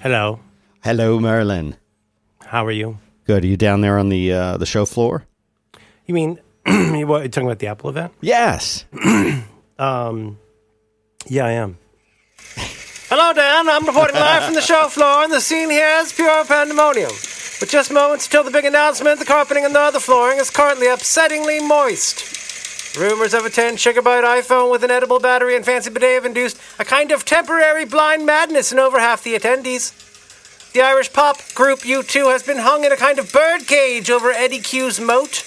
Hello. Hello, Merlin. How are you? Good. Are you down there on the uh, the show floor? You mean you what, you're talking about the Apple event? Yes. Um, yeah, I am. Hello, Dan. I'm reporting live from the show floor, and the scene here is pure pandemonium. With just moments until the big announcement, the carpeting and the other flooring is currently upsettingly moist. Rumors of a 10 gigabyte iPhone with an edible battery and fancy bidet have induced a kind of temporary blind madness in over half the attendees. The Irish pop group U2 has been hung in a kind of birdcage over Eddy Cue's moat.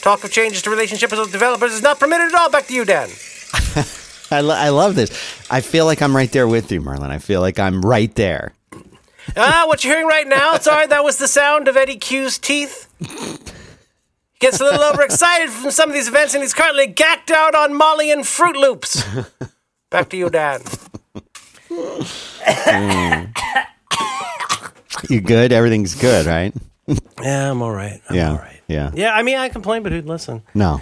Talk of changes to relationships with developers is not permitted at all. Back to you, Dan. I, lo- I love this. I feel like I'm right there with you, Merlin. I feel like I'm right there. Ah, what you're hearing right now, sorry, that was the sound of Eddy Cue's teeth. Gets a little overexcited from some of these events, and he's currently gacked out on Molly and Fruit Loops. Back to you, Dan. You good? Everything's good, right? Yeah, I'm all right. I'm yeah. all right. Yeah. Yeah, I mean, I complain, but who'd listen? No.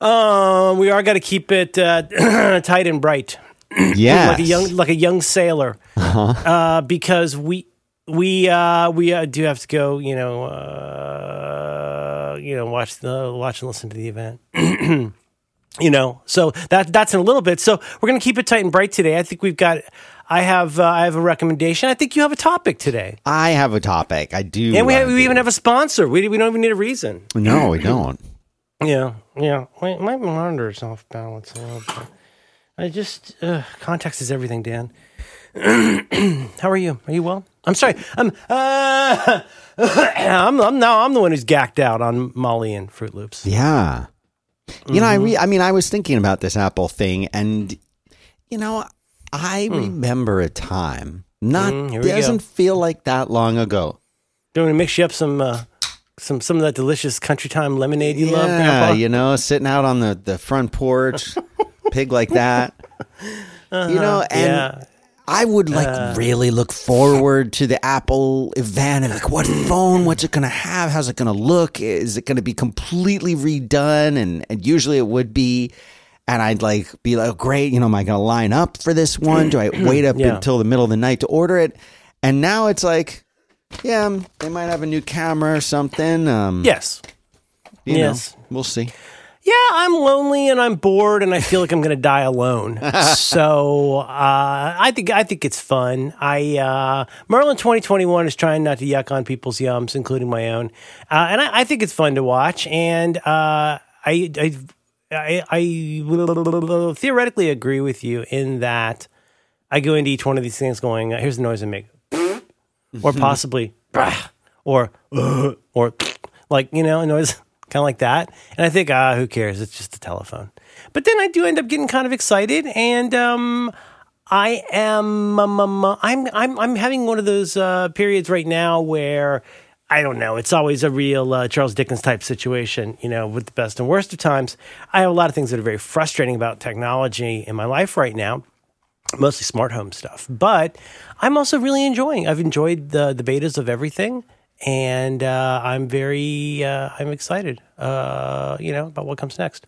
Um, we are got to keep it uh, tight and bright, Yeah. like a young, like a young sailor, uh because we we uh, we uh, do have to go. You know, uh, you know, watch the watch and listen to the event. you know, so that that's in a little bit. So we're gonna keep it tight and bright today. I think we've got. I have uh, I have a recommendation. I think you have a topic today, I have a topic. I do. and we have, we even have a sponsor. We we don't even need a reason. No, we don't. Yeah, yeah. Wait, my monitor is off balance a little bit. I just uh, context is everything, Dan. How are you? Are you well? I'm sorry. I'm uh, I'm I'm now I'm the one who's gacked out on Molly and Fruit Loops. Yeah. You know, I re- I mean, I was thinking about this Apple thing, and you know, I remember a time. Not Mm, we go. doesn't feel like that long ago. Do you want to mix you up some uh, some some of that delicious country time lemonade you love, yeah, Grandpa? you know, sitting out on the the front porch, pig like that. you know, and yeah. I would like Uh. really look forward to the Apple event and like what phone, what's it gonna have, how's it gonna look, is it gonna be completely redone, and and usually it would be. And I'd like be like, great, you know, am I gonna line up for this one? Do I wait up Yeah. until the middle of the night to order it? And now it's like, yeah, they might have a new camera or something. Um, Yes. you yes. know, we'll see. Yeah, I'm lonely and I'm bored and I feel like I'm going to die alone. so uh, I think I think it's fun. I uh, Merlin 2021 is trying not to yuck on people's yums, including my own, uh, and I, I think it's fun to watch. And uh, I, I I I theoretically agree with you in that I go into each one of these things going, here's the noise I make, or possibly, or or like you know a noise kind of like that. And I think, ah, who cares? It's just a telephone. But then I do end up getting kind of excited, and um, I am um, um, uh, I'm I'm I'm having one of those uh, periods right now where. I don't know. It's always a real uh, Charles Dickens type situation, you know, with the best and worst of times. I have a lot of things that are very frustrating about technology in my life right now mostly smart home stuff. But I'm also really enjoying. I've enjoyed the the betas of everything, and uh, I'm very uh, I'm excited. Uh, you know about what comes next.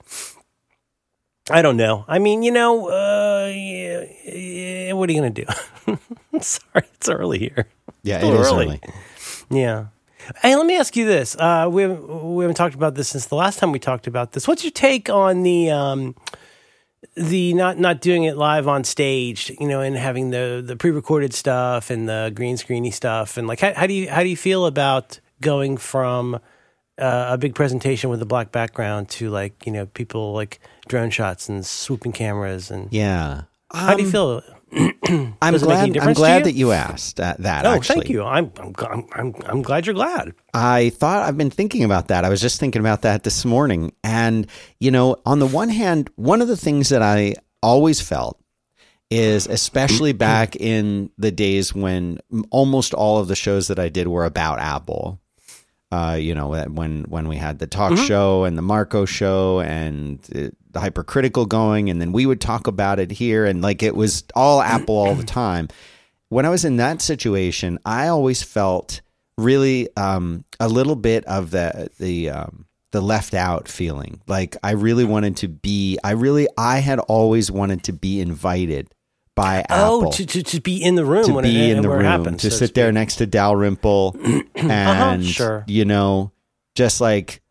I don't know. I mean, you know, uh, yeah, yeah, what are you gonna do? Sorry, it's early here. Yeah, Still it is early. early. Yeah. Hey, let me ask you this. Uh, we haven't we haven't talked about this since the last time we talked about this. What's your take on the um, the not not doing it live on stage? You know, and having the the pre recorded stuff and the green screeny stuff, and like how, how do you how do you feel about going from uh, a big presentation with a black background to like you know people like drone shots and swooping cameras and Yeah. how do you feel? I'm Does it make any glad. I'm glad that you asked that. that Oh, actually. thank you. I'm I'm I'm I'm, glad you're glad. I thought I've been thinking about that. I was just thinking about that this morning. And, you know, on the one hand, one of the things that I always felt is especially back in the days when almost all of the shows that I did were about Apple. Uh, you know, when when we had the talk show and the Marco show and uh, the hypercritical going, and then we would talk about it here, and like it was all Apple all the time. When I was in that situation, I always felt really um, a little bit of the the um, the left out feeling. Like I really wanted to be. I really I had always wanted to be invited by Oh, Apple. to, to, to be in the room to when be it, in the room, happens, to so sit there next to Dalrymple, and sure. you know, just like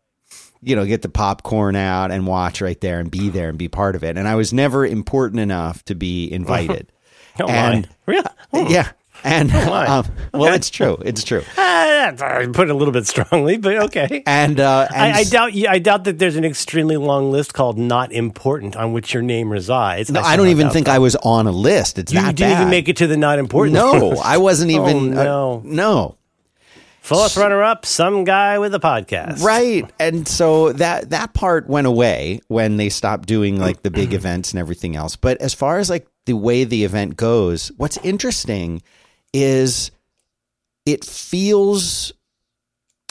you know, get the popcorn out and watch right there and be there and be part of it. And I was never important enough to be invited. Oh, and. Really? Hmm. yeah, and um, well, it's true, it's true. I put it a little bit strongly, but okay. And, uh, and I, I doubt you, I doubt that there's an extremely long list called "not important" on which your name resides. no, I somehow don't even think that. I was on a list. It's you that didn't bad. even make it to the not important. No, I wasn't Oh, even. uh, no. Fourth runner-up, some guy with a podcast. Right. And so that that part went away when they stopped doing like the big events and everything else. But as far as like the way the event goes, what's interesting is it feels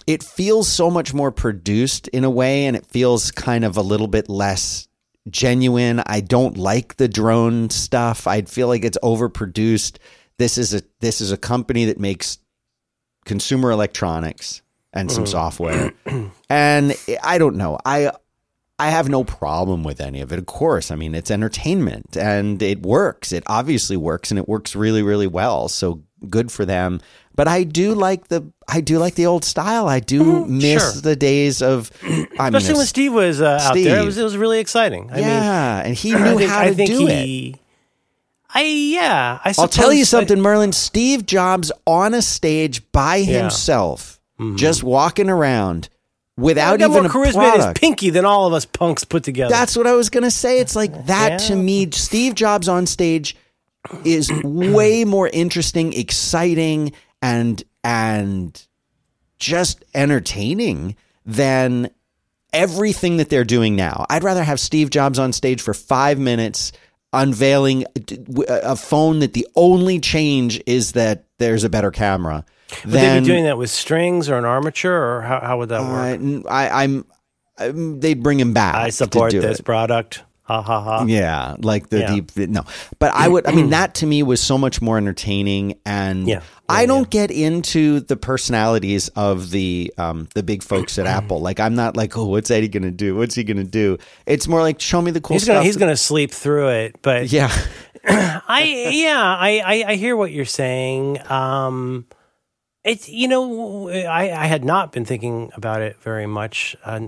it feels so much more produced in a way and it feels kind of a little bit less genuine. I don't like the drone stuff. I feel like it's overproduced. This is a this is a company that makes consumer electronics and some software. and I don't know. I I have no problem with any of it. Of course, I mean it's entertainment and it works. It obviously works and it works really really well. So good for them. But I do like the I do like the old style. I do miss sure. the days of I mean Especially when Steve was uh, out there, it was, it was really exciting. I mean, yeah, and he knew I think, how to do it. I yeah, I. I'll tell you something, Merlin. Steve Jobs on a stage by himself, mm-hmm. just walking around without got even more a charisma in his product. pinky than all of us punks put together. That's what I was gonna say. It's like that to me. Steve Jobs on stage is way more interesting, exciting, and and just entertaining than everything that they're doing now. I'd rather have Steve Jobs on stage for five minutes unveiling a phone that the only change is that there's a better camera. Would they than- be doing that with strings or an armature, or how, how would that work? Uh, I, I'm, I'm. They'd bring him back. I support this it. product. Ha ha ha. Yeah, like the Yeah. deep. No, but I would. I mean, that to me was so much more entertaining, and Yeah. I don't get into the personalities of the um the big folks at Apple. Like, I'm not like, oh, what's Eddy gonna do? What's he gonna do? It's more like, show me the cool He's stuff. gonna he's gonna sleep through it, but yeah, I yeah I, I I hear what you're saying. Um, it's you know I I had not been thinking about it very much, uh,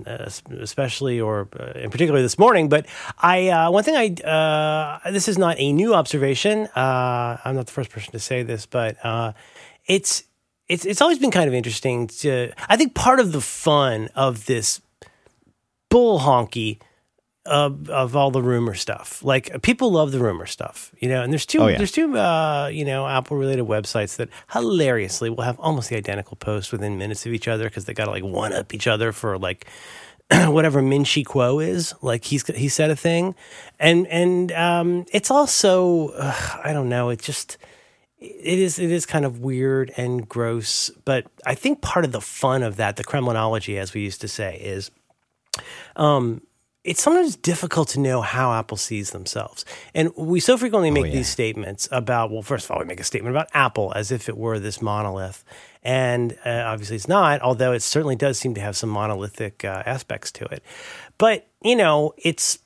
especially or uh, in particular this morning. But I uh, one thing I uh, this is not a new observation. Uh, I'm not the first person to say this, but uh, it's it's it's always been kind of interesting to. I think part of the fun of this bull honky of of all the rumor stuff. Like people love the rumor stuff, you know. And there's two Oh, yeah. there's two uh, you know Apple related websites that hilariously will have almost the identical post within minutes of each other because they got to like one up each other for like whatever Ming-Chi Kuo is. Like he's he said a thing, and and um, it's also uh, I don't know. It just it is it is kind of weird and gross, but I think part of the fun of that, the Kremlinology, as we used to say, is um, it's sometimes difficult to know how Apple sees themselves. And we so frequently make yeah. these statements about, well, first of all, we make a statement about Apple as if it were this monolith. And uh, obviously it's not, although it certainly does seem to have some monolithic uh, aspects to it. But, you know, it's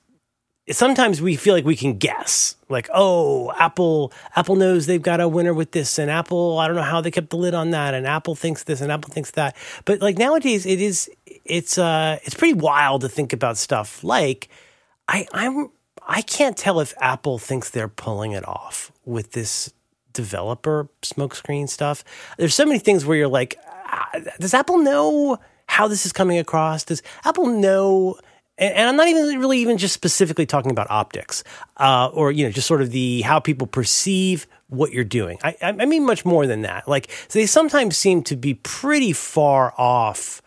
sometimes we feel like we can guess like oh apple apple knows they've got a winner with this and apple i don't know how they kept the lid on that and apple thinks this and apple thinks that. But like nowadays it is it's uh it's pretty wild to think about stuff like i i'm i can't tell if apple thinks they're pulling it off with this developer smokescreen stuff. There's so many things where you're like ah, does apple know how this is coming across? Does apple know and, and I'm not even really even just specifically talking about optics, uh, or you know, just sort of the how people perceive what you're doing. I, I mean much more than that. Like they sometimes seem to be pretty far off.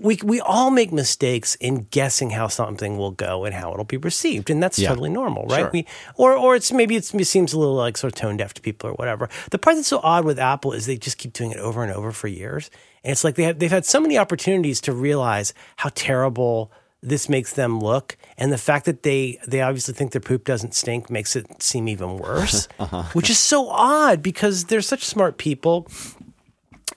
We we all make mistakes in guessing how something will go and how it'll be received, and that's Yeah. totally normal, right? Sure. We or or it's maybe it's, it seems a little like sort of tone deaf to people or whatever. The part that's so odd with Apple is they just keep doing it over and over for years, and it's like they have they've had so many opportunities to realize how terrible this makes them look and the fact that they they obviously think their poop doesn't stink makes it seem even worse uh-huh. which is so odd because they're such smart people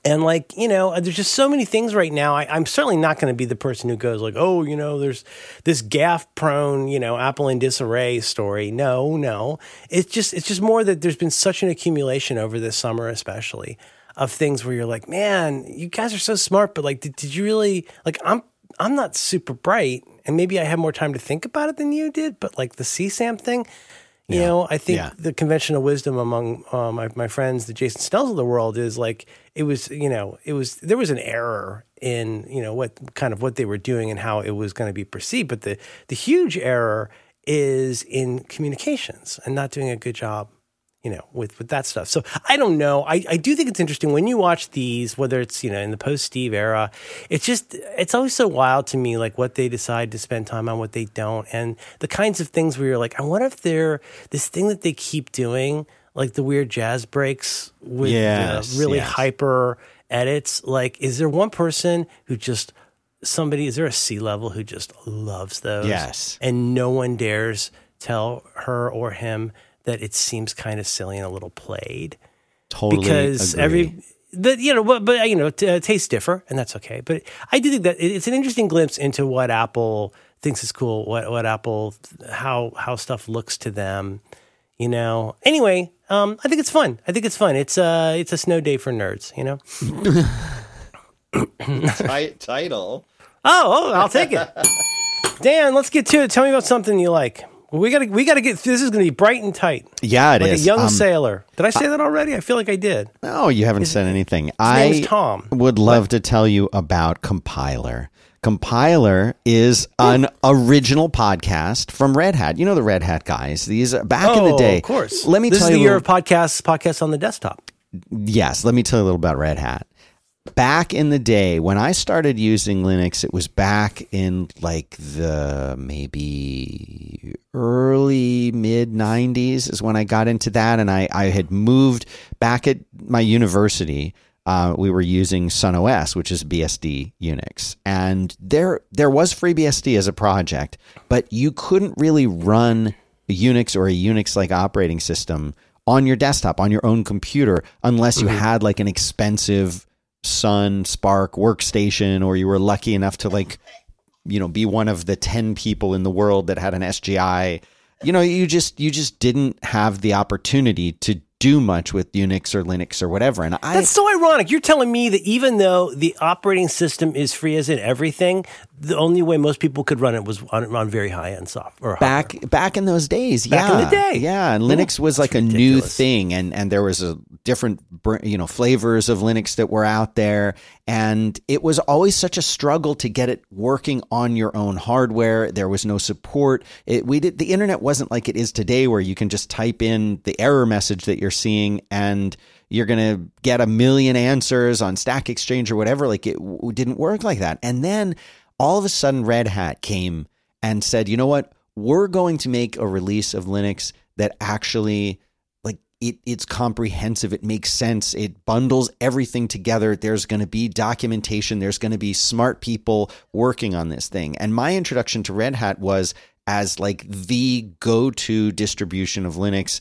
And like you know, uh, there's just so many things right now. I, I'm certainly not going to be the person who goes like, "Oh, you know, there's this gaff-prone, you know, Apple in disarray story." No, no, it's just it's just more that there's been such an accumulation over this summer, especially of things where you're like, "Man, you guys are so smart," but like, did, did you really like? I'm I'm not super bright, and maybe I have more time to think about it than you did. But like the CSAM thing, you Yeah. know, I think Yeah. the conventional wisdom among uh, my my friends, the Jason Snells of the world, is like it was. You know, it was there was an error in you know what kind of what they were doing and how it was going to be perceived. But the the huge error is in communications and not doing a good job you know, with with that stuff. So I don't know. I, I do think it's interesting when you watch these, whether it's you know in the post Steve era, it's just it's always so wild to me, like what they decide to spend time on, what they don't, and the kinds of things where you're like, I wonder if they're this thing that they keep doing, like the weird jazz breaks with Yes, really yes. hyper edits. Like, is there one person who just somebody? Is there a C level who just loves those? Yes. and no one dares tell her or him that it seems kind of silly and a little played. Totally because agree. every that you know but, but you know t- uh, tastes differ and that's okay. But i do think that it- it's an interesting glimpse into what apple thinks is cool what what apple how how stuff looks to them you know? Anyway um i think it's fun. I think it's fun. It's uh it's a snow day for nerds you know? Ti- title. oh, oh i'll take it. Dan let's get to it. Tell me about something you like we gotta we gotta get this is gonna be bright and tight Yeah, it is. like a young Um, sailor did i say that already i feel like i did No, you haven't said anything. name's I Tom. would love to tell you about Compiler. Compiler is an original podcast from Red Hat. You know the Red Hat guys. These are back in the Oh, day. Of course. Let me this tell is you. the a year little- of podcasts, podcasts on the desktop. yes, let me tell you a little about Red Hat. Back in the day when I started using Linux, it was back in like the maybe early mid 90s is when I got into that. And I, I had moved back at my university. Uh, we were using Sun OS, which is BSD Unix, and there there was FreeBSD as a project, but you couldn't really run a Unix or a Unix like operating system on your desktop on your own computer unless you had like an expensive Sun SPARC workstation or you were lucky enough to like you know be one of the 10 people in the world that had an SGI you know you just you just didn't have the opportunity to do much with Unix or Linux or whatever and I That's so ironic. You're telling me that even though the operating system is free as in everything, the only way most people could run it was on, on very high end software. Or hardware. back back in those days Back yeah in the day. yeah and linux was like a new thing and and there was a different you know flavors of linux that were out there and it was always such a struggle to get it working on your own hardware there was no support it we did the internet wasn't like it is today where you can just type in the error message that you're seeing and you're going to get a million answers on Stack Exchange or whatever. Like it w- didn't work like that. And then all of a sudden, Red Hat came and said, you know what? We're going to make a release of Linux that actually like it, it's comprehensive. It makes sense. It bundles everything together. There's going to be documentation. There's going to be smart people working on this thing. And my introduction to Red Hat was as like the go-to distribution of Linux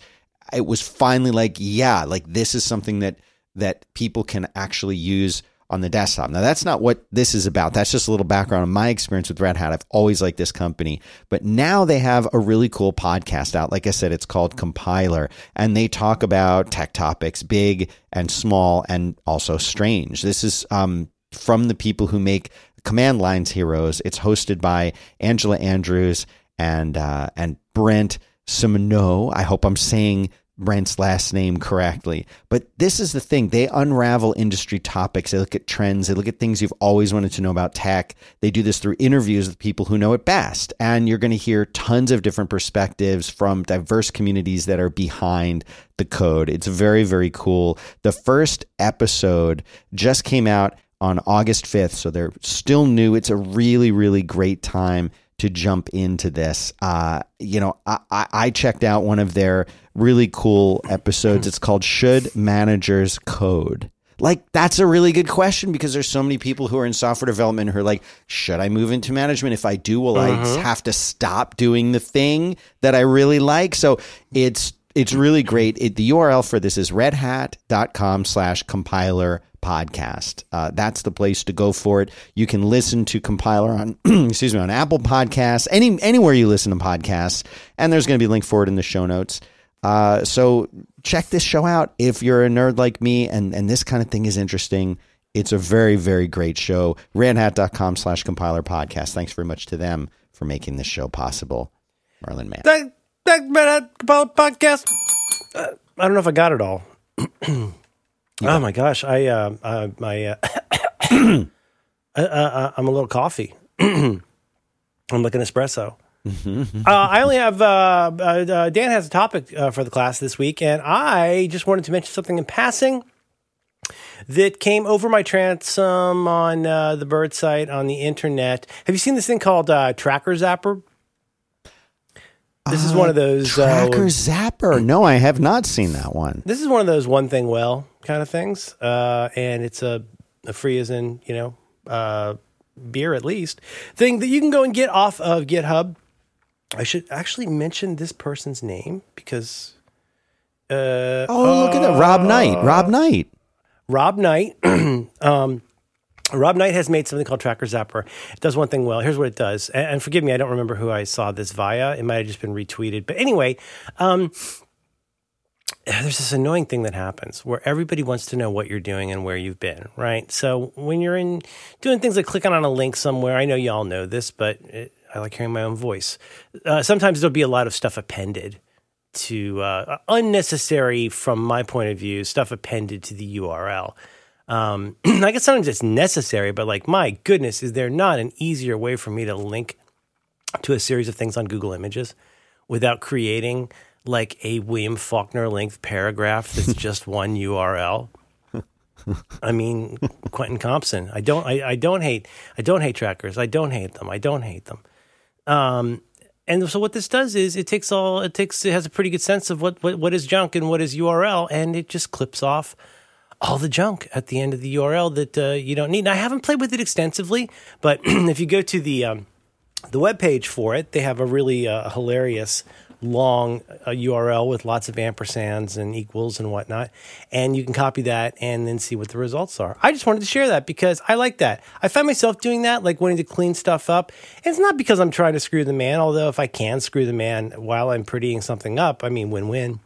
it was finally like yeah like this is something that that people can actually use on the desktop. Now that's not what this is about. That's just a little background on my experience with red hat. I've always liked this company. But now they have a really cool podcast out. Like i said it's called compiler. And they talk about tech topics big and small and also strange. This is um, from the people who make command lines heroes. It's hosted by angela andrews and uh, and brent Simoneau. I hope I'm saying Brent's last name correctly. But this is the thing. They unravel industry topics. They look at trends. They look at things you've always wanted to know about tech. They do this through interviews with people who know it best. And you're going to hear tons of different perspectives from diverse communities that are behind the code. It's very, very cool. The first episode just came out on August 5th. So they're still new. It's a really, really great time to jump into this. Uh, you know, I, I, checked out one of their really cool episodes. It's called Should Managers Code? Like, that's a really good question because there's so many people who are in software development who are like, should I move into management? If I do, will I have to stop doing the thing that I really like? So it's it's really great. It, the URL for this is redhat.com slash compiler podcast. Uh, that's the place to go for it. You can listen to Compiler on, excuse me, on Apple Podcasts, any anywhere you listen to podcasts, and there's going to be a link for it in the show notes. Uh, so check this show out if you're a nerd like me and and this kind of thing is interesting. It's a very very great show. redhat.com slash compiler podcast. Thanks very much to them for making this show possible. Merlin Mann. That, that, that podcast. Uh, I don't know if I got it all. oh my gosh, I uh, uh my uh, uh, uh, I'm a little coffee. I'm like an espresso. uh, I only have uh, uh, Dan has a topic uh, for the class this week, and I just wanted to mention something in passing that came over my transom on uh, the bird site on the internet. Have you seen this thing called uh, Tracker Zapper? This is one of those Tracker Zapper. No, I have not seen that one. This is one of those one thing well kind of things, and it's a, a free as in you know beer at least thing that you can go and get off of GitHub. I should actually mention this person's name because. Uh, oh, look at that. Rob Knight. Rob Knight. Rob Knight. um, Rob Knight has made something called Tracker Zapper. It does one thing well. Here's what it does. And, and, forgive me, I don't remember who I saw this via. It might have just been retweeted. But anyway, um, there's this annoying thing that happens where everybody wants to know what you're doing and where you've been, right? So when you're in doing things like clicking on a link somewhere, I know you all know this, but it, I like hearing my own voice. Uh, sometimes there'll be a lot of stuff appended to uh, unnecessary, from my point of view, stuff appended to the URL. Um, I guess sometimes it's necessary, but like, my goodness, is there not an easier way for me to link to a series of things on Google Images without creating like a William Faulkner length paragraph that's just one URL? I mean, Quentin Compson. I don't. I, I, don't hate. I don't hate trackers. I don't hate them. I don't hate them. Um, and so what this does is it takes all. It takes. It has a pretty good sense of what what, what is junk and what is URL, and it just clips off all the junk at the end of the URL that uh, you don't need. And I haven't played with it extensively, but if you go to the um, the web page for it, they have a really uh, hilarious long uh, URL with lots of ampersands and equals and whatnot. And you can copy that and then see what the results are. I just wanted to share that because I like that. I find myself doing that, like wanting to clean stuff up. And it's not because I'm trying to screw the man, although if I can screw the man while I'm prettying something up, I mean, win win,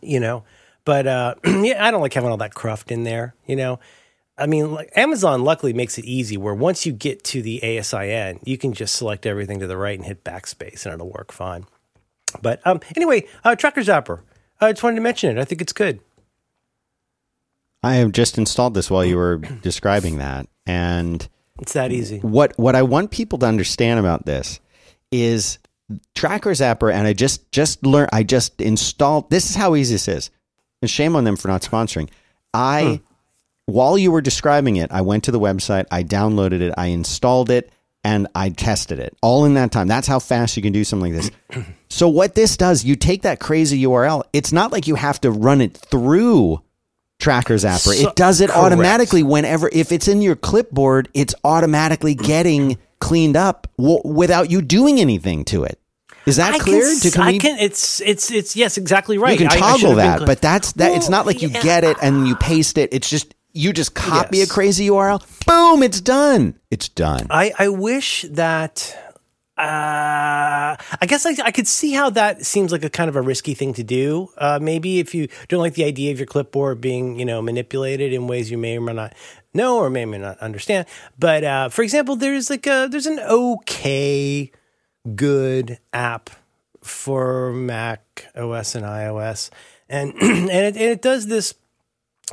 you know. But uh, yeah, I don't like having all that cruft in there, you know. I mean, like Amazon luckily makes it easy where once you get to the ASIN, you can just select everything to the right and hit backspace and it'll work fine. But um, anyway, uh, Tracker Zapper. I just wanted to mention it. I think it's good. I have just installed this while you were describing that, and it's that easy. What what I want people to understand about this is Tracker Zapper, and I just just learned. I just installed. This is how easy this is, and shame on them for not sponsoring. I hmm. while you were describing it, I went to the website, I downloaded it, I installed it, and I tested it all in that time. That's how fast you can do something like this. so what this does, you take that crazy URL. It's not like you have to run it through Tracker Zapper. So, it does it correct. automatically whenever if it's in your clipboard, it's automatically getting cleaned up w- without you doing anything to it. Is that I clear? Can, to I can. It's it's it's yes, exactly right. You can toggle I, that, but that's that. Well, it's not like you yeah. get it and you paste it. It's just you just copy yes. a crazy URL, boom, it's done. It's done. I, I wish that. Uh, I guess I, I could see how that seems like a kind of a risky thing to do. Uh, maybe if you don't like the idea of your clipboard being, you know, manipulated in ways you may or may not know or may or may not understand. But uh, for example, there's like a there's an okay, good app for Mac OS and iOS, and and it, and it does this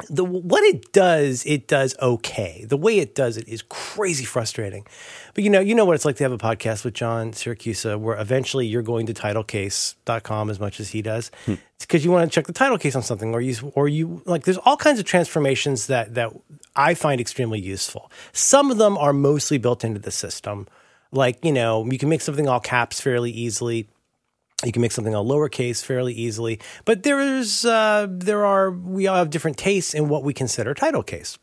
the what it does, it does okay. The way it does it is crazy frustrating. But you know, you know what it's like to have a podcast with John Siracusa where eventually you're going to titlecase.com as much as he does. Hmm. It's because you want to check the title case on something or you or you like there's all kinds of transformations that that I find extremely useful. Some of them are mostly built into the system. Like, you know, you can make something all caps fairly easily you can make something a lowercase fairly easily, but there is uh, there are we all have different tastes in what we consider title case.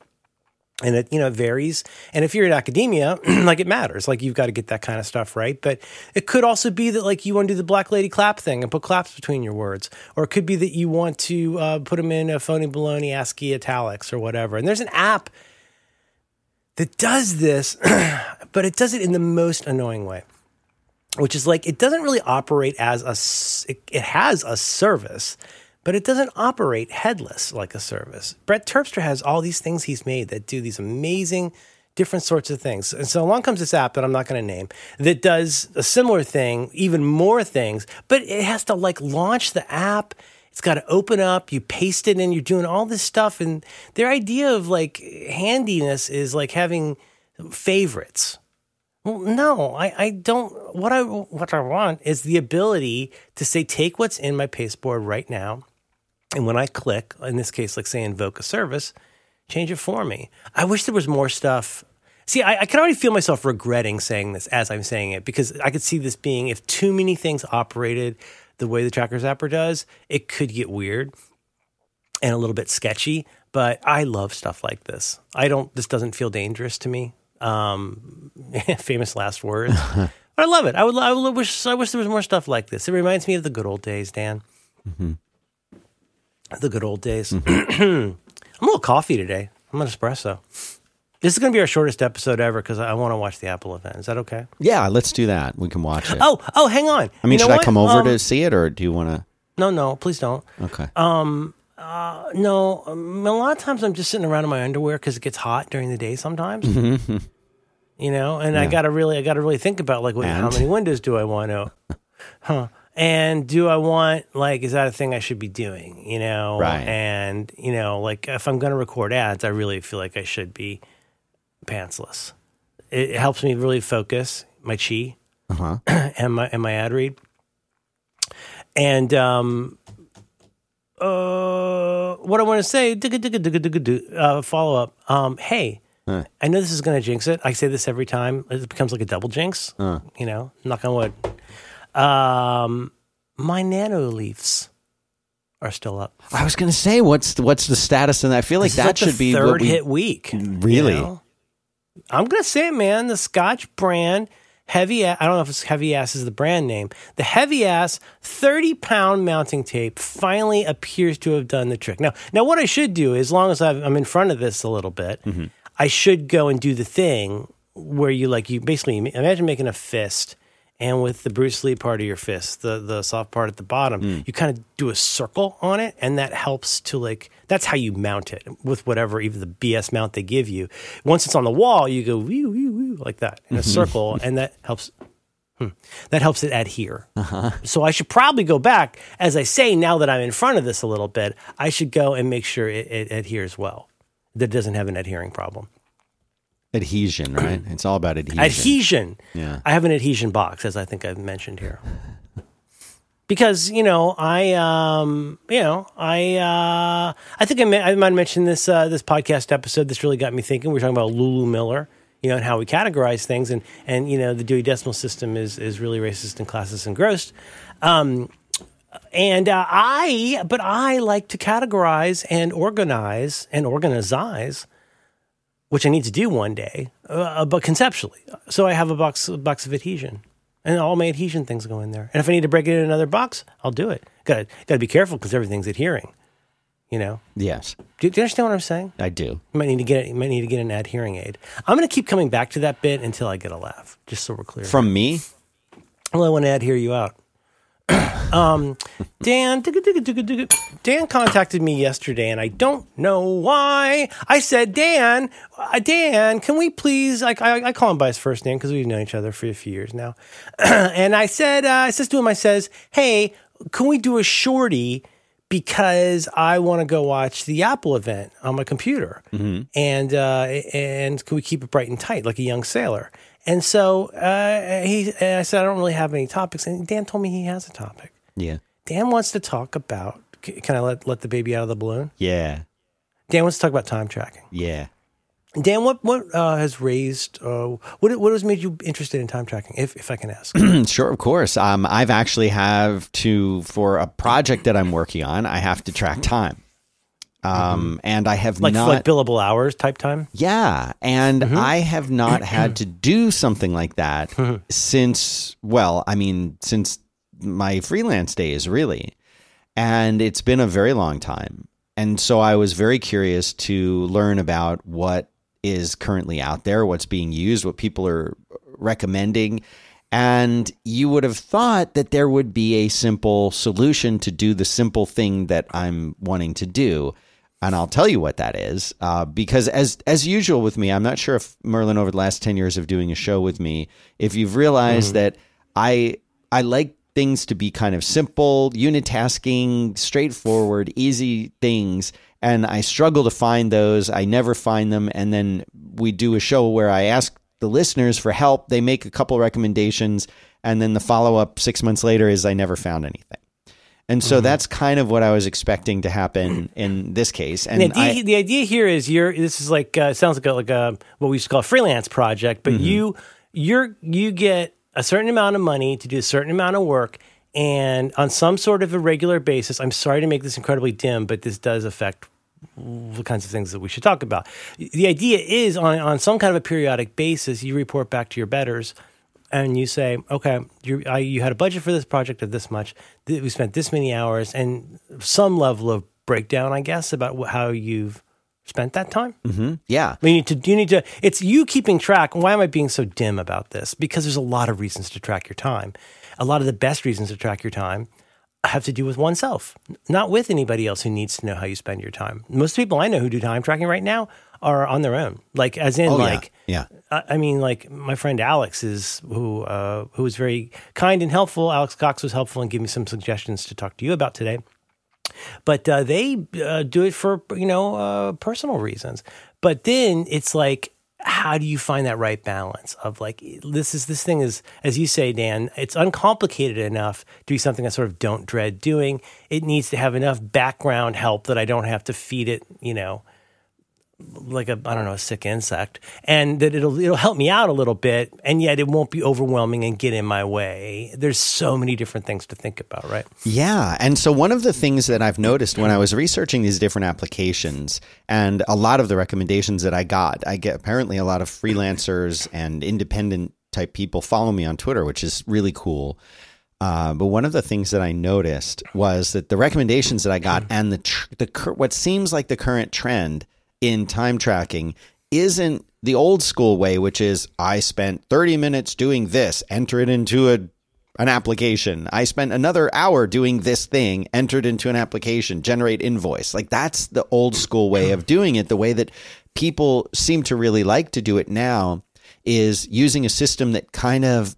and it you know varies. And if you're in academia like it matters. Like you've got to get that kind of stuff right. But it could also be that like you want to do the black lady clap thing and put claps between your words. Or it could be that you want to uh, put them in a phony baloney ascii italics or whatever. And there's an app that does this but it does it in the most annoying way which is like it doesn't really operate as a it, it has a service but it doesn't operate headless like a service. Brett terpstra has all these things he's made that do these amazing different sorts of things. And so along comes this app that i'm not going to name that does a similar thing even more things but it has to like launch the app. It's got to open up. You paste it in. You're doing all this stuff. And their idea of like handiness is like having favorites well, no, I, I don't. What I what I want is the ability to say, take what's in my pasteboard right now, and when I click, in this case, like say invoke a service, change it for me. I wish there was more stuff. See, I, I can already feel myself regretting saying this as I'm saying it because I could see this being if too many things operated the way the Tracker Zapper does, it could get weird and a little bit sketchy. But I love stuff like this. I don't. This doesn't feel dangerous to me. Um, famous last words. but I love it. I would. I would wish. I wish there was more stuff like this. It reminds me of the good old days, Dan. The good old days. I'm a little coffee today. I'm an espresso. This is going to be our shortest episode ever because I want to watch the Apple event. Is that okay? Yeah, let's do that. We can watch it. Oh, oh, hang on. I mean, You know should I come over Um, to see it, or do you want to? No, no, please don't. Okay. No, um, a lot of times I'm just sitting around in my underwear because it gets hot during the day sometimes. you know, and I gotta really, I gotta really think about like, wait, how And? many windows do I want to? Huh? And do I want like, is that a thing I should be doing? You know, Right. And you know, like if I'm gonna record ads, I really feel like I should be pantsless. It, it helps me really focus my chi Uh-huh. and my and my ad read. And um, uh, what I want to say, uh, follow up. Um, hey, Huh. I know this is going to jinx it. I say this every time. It becomes like a double jinx. Uh. You know, knock on wood. Um, my nano leaves are still up. I was going to say, what's the, what's the status? And I feel like This that like should be third we, hit week. you Really? know? I'm gonna say man. The Scotch brand heavy. I don't know if it's heavy ass is the brand name. The heavy ass 30 pound mounting tape finally appears to have done the trick. Now, now what I should do, as long as I've, I'm in front of this a little bit, Mm-hmm. I should go and do the thing where you like you basically imagine making a fist. And with the Bruce Lee part of your fist, the the soft part at the bottom, Hmm. you kind of do a circle on it, and that helps to like that's how you mount it with whatever even the BS mount they give you. Once it's on the wall, you go wee wee wee like that in a circle, and that helps. hmm, that helps it adhere. So I should probably go back, as I say now that I'm in front of this a little bit. I should go and make sure it, it adheres well. That it doesn't have an adhering problem. Adhesion, right? It's all about adhesion. Adhesion. Yeah. I have an adhesion box, as I think I've mentioned here. Because you know, I um, you know, I uh, I think I, ma- I might have mentioned this uh, this podcast episode. This really got me thinking. We are talking about Lulu Miller, you know, and how we categorize things, and and you know, the Dewey Decimal System is is really racist and classist and gross. Um, and uh, I, but I like to categorize and organize and organize which I need to do one day, uh, but conceptually. So I have a box, a box of adhesion, and all my adhesion things go in there. And if I need to break it in another box, I'll do it. Got to got to be careful because everything's adhering. You know, Yes, do, do you understand what I'm saying? I do. You might need to get you might need to get an adhering aid. I'm going to keep coming back to that bit until I get a laugh, just so we're clear. From me, Well, I want to adhere you out. um, Dan. Dan contacted me yesterday, and I don't know why. I said, Dan, uh, Dan, can we please? Like, I, I call him by his first name because we've known each other for a few years now. and I said, uh, I says to him, I says, Hey, can we do a shorty? Because I want to go watch the Apple event on my computer, and uh, and can we keep it bright and tight like a young sailor? And so uh, he, and I said, I don't really have any topics. And Dan told me he has a topic. yeah, Dan wants to talk about. Can I let let the baby out of the balloon? yeah, Dan wants to talk about time tracking. yeah. Dan, what what uh, has raised uh, what what has made you interested in time tracking? If if I can ask. Sure, of course. Um, I've actually have to for a project that I'm working on. I have to track time. Um, and I have Like not like billable hours type time. yeah, and Mm-hmm. I have not had to do something like that since well, I mean, since my freelance days, really. And it's been a very long time. And so I was very curious to learn about what is currently out there, what's being used, what people are recommending. And you would have thought that there would be a simple solution to do the simple thing that I'm wanting to do. And I'll tell you what that is, uh, because as as usual with me, I'm not sure if Merlin over the last ten years of doing a show with me, if you've realized that I I like things to be kind of simple, unitasking, straightforward, easy things, and I struggle to find those. I never find them, and then we do a show where I ask the listeners for help. They make a couple recommendations, and then the follow up six months later is I never found anything. And so that's kind of what I was expecting to happen in this case. And The idea, I, the idea here is you're. This is like uh, sounds like a, like a what we used to call a freelance project, but Mm-hmm. you you're you get a certain amount of money to do a certain amount of work, and on some sort of a regular basis. I'm sorry to make this incredibly dim, but this does affect the kinds of things that we should talk about. The idea is on on some kind of a periodic basis, you report back to your betters. And you say, okay, you I, you had a budget for this project of this much. Th- We spent this many hours, and some level of breakdown, I guess, about wh- how you've spent that time. Mm-hmm. yeah. You need to. You need to. It's you keeping track. Why am I being so dim about this? Because there's a lot of reasons to track your time. A lot of the best reasons to track your time have to do with oneself, not with anybody else who needs to know how you spend your time. Most people I know who do time tracking right now are on their own. Like, as in, Oh, like, Yeah. I I mean, like my friend Alex is who uh, who was very kind and helpful. Alex Cox was helpful and gave me some suggestions to talk to you about today. But uh, they uh, do it for you know uh, personal reasons. But then it's like, how do you find that right balance of like this is this thing is as you say, Dan? It's uncomplicated enough to be something I sort of don't dread doing. It needs to have enough background help that I don't have to feed it. You know like a I don't know a sick insect, and that it'll it'll help me out a little bit, and yet it won't be overwhelming and get in my way. There's so many different things to think about, right? Yeah. And so one of the things that I've noticed when I was researching these different applications and a lot of the recommendations that I got, I get apparently a lot of freelancers and independent type people follow me on Twitter, which is really cool. Uh, but one of the things that I noticed was that the recommendations that I got and the tr- the cur- what seems like the current trend in time tracking isn't the old school way, which is I spent 30 minutes doing this, enter it into a an application. I spent another hour doing this thing, entered into an application, generate invoice. Like that's the old school way of doing it. The way that people seem to really like to do it now is using a system that kind of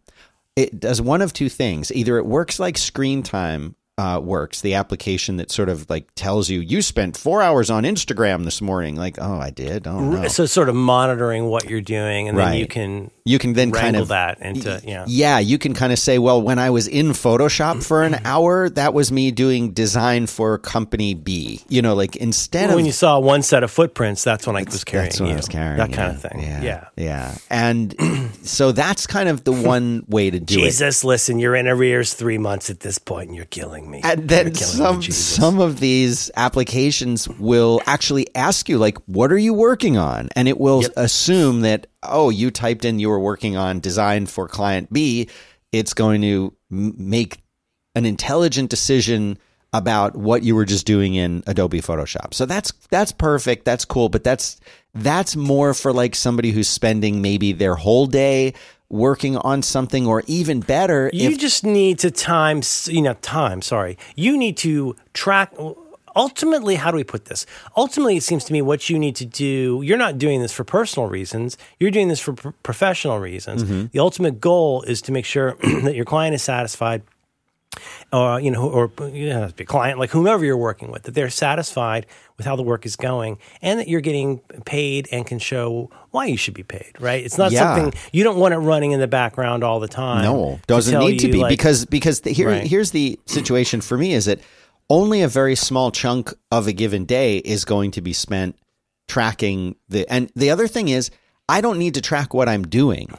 it does one of two things. Either it works like screen time uh, works, the application that sort of like tells you you spent four hours on Instagram this morning. Like, oh, I did. Oh no. So sort of monitoring what you're doing, and then you can You can then kind of that into yeah. yeah, you can kind of say, well, when I was in Photoshop for an hour, that was me doing design for company B. You know, like instead When of when you saw one set of footprints, that's when I was carrying that's what you. I was carrying. that kind yeah. of thing. Yeah, yeah. yeah. And so that's kind of the one way to do it. Jesus, listen, you're in arrears three months at this point, and you're killing me. And then me, some some of these applications will actually ask you like, "What are you working on?" And it will assume that oh, you typed in you were working on design for client B. It's going to make an intelligent decision about what you were just doing in Adobe Photoshop. So that's that's perfect. That's cool, but that's that's more for like somebody who's spending maybe their whole day working on something or even better You if just need to time, you know, time, sorry. You need to track. Ultimately, how do we put this? Ultimately, it seems to me what you need to do, you're not doing this for personal reasons, you're doing this for pr- professional reasons. Mm-hmm. The ultimate goal is to make sure that your client is satisfied. Uh, or you know, or you know, be a client like whomever you're working with, that they're satisfied with how the work is going, and that you're getting paid and can show why you should be paid. Right? It's not Yeah. something you don't want it running in the background all the time. No, doesn't need to be like- because because the, here Right. here's the situation for me is that only a very small chunk of a given day is going to be spent tracking the and the other thing is I don't need to track what I'm doing.